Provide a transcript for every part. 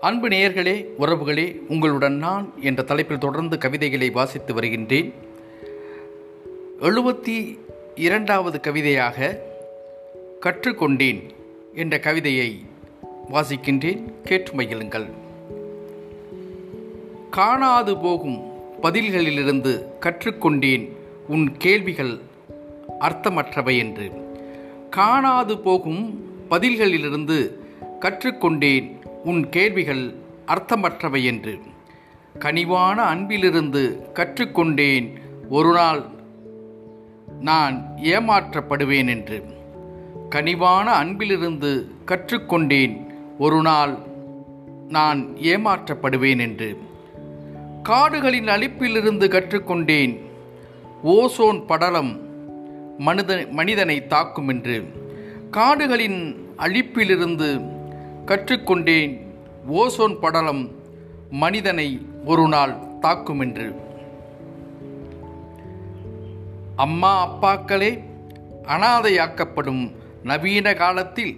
அன்பு நேயர்களே உறவுகளே உங்களுடன் நான் என்ற தலைப்பில் தொடர்ந்து கவிதைகளை வாசித்து வருகின்றேன். எழுபத்தி இரண்டாவது கவிதையாக கற்றுக்கொண்டேன் என்ற கவிதையை வாசிக்கின்றேன். கேட்டு மகிழுங்கள். காணாது போகும் பதில்களிலிருந்து கற்றுக்கொண்டேன் உன் கேள்விகள் அர்த்தமற்றவை என்று. காணாது போகும் பதில்களிலிருந்து கற்றுக்கொண்டேன் உன் கேள்விகள் அர்த்தமற்றவை என்று. கனிவான அன்பிலிருந்து கற்றுக்கொண்டேன் ஒரு நாள் நான் ஏமாற்றப்படுவேன் என்று. கனிவான அன்பிலிருந்து கற்றுக்கொண்டேன் ஒரு நாள் நான் ஏமாற்றப்படுவேன் என்று. காடுகளின் அழிப்பிலிருந்து கற்றுக்கொண்டேன் ஓசோன் படலம் மனித மனிதனை தாக்கும் என்று. காடுகளின் அழிப்பிலிருந்து கற்றுக்கொண்டேன். ஓசோன் படலம் மனிதனை ஒரு நாள் தாக்கும் என்று அம்மா அப்பாக்களே அனாதையாக்கப்படும் நவீன காலத்தில்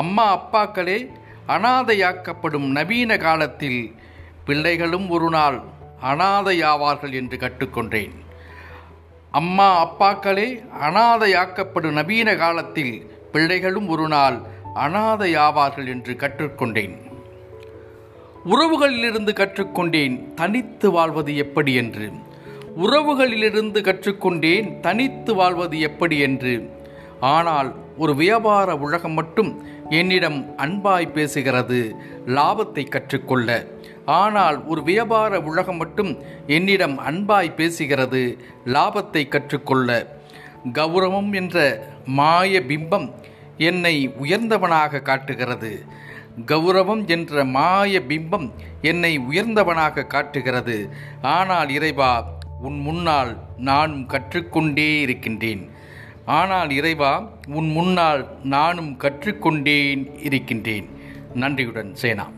அம்மா அப்பாக்களே அனாதையாக்கப்படும் நவீன காலத்தில் பிள்ளைகளும் ஒரு நாள் அனாதையாவார்கள் என்று கற்றுக்கொண்டேன். அம்மா அப்பாக்களே அனாதையாக்கப்படும் நவீன காலத்தில் பிள்ளைகளும் ஒரு நாள் அனாதையாவார்கள் என்று கற்றுக்கொண்டேன். உறவுகளிலிருந்து கற்றுக்கொண்டேன் தனித்து வாழ்வது எப்படி என்று. உறவுகளிலிருந்து கற்றுக்கொண்டேன் தனித்து வாழ்வது எப்படி என்று. ஆனால் ஒரு வியாபார உலகம் மட்டும் என்னிடம் அன்பாய் பேசுகிறது லாபத்தை கற்றுக்கொள்ள. ஆனால் ஒரு வியாபார உலகம் மட்டும் என்னிடம் அன்பாய் பேசுகிறது லாபத்தை கற்றுக்கொள்ள. கௌரவம் என்ற மாய பிம்பம் என்னை உயர்ந்தவனாக காட்டுகிறது. கௌரவம் என்ற மாய பிம்பம் என்னை உயர்ந்தவனாக காட்டுகிறது. ஆனால் இறைவா உன் முன்னால் நானும் கற்றுக்கொண்டே இருக்கின்றேன். ஆனால் இறைவா உன் முன்னால் நானும் கற்றுக்கொண்டேன் இருக்கின்றேன். நன்றியுடன் சேனா.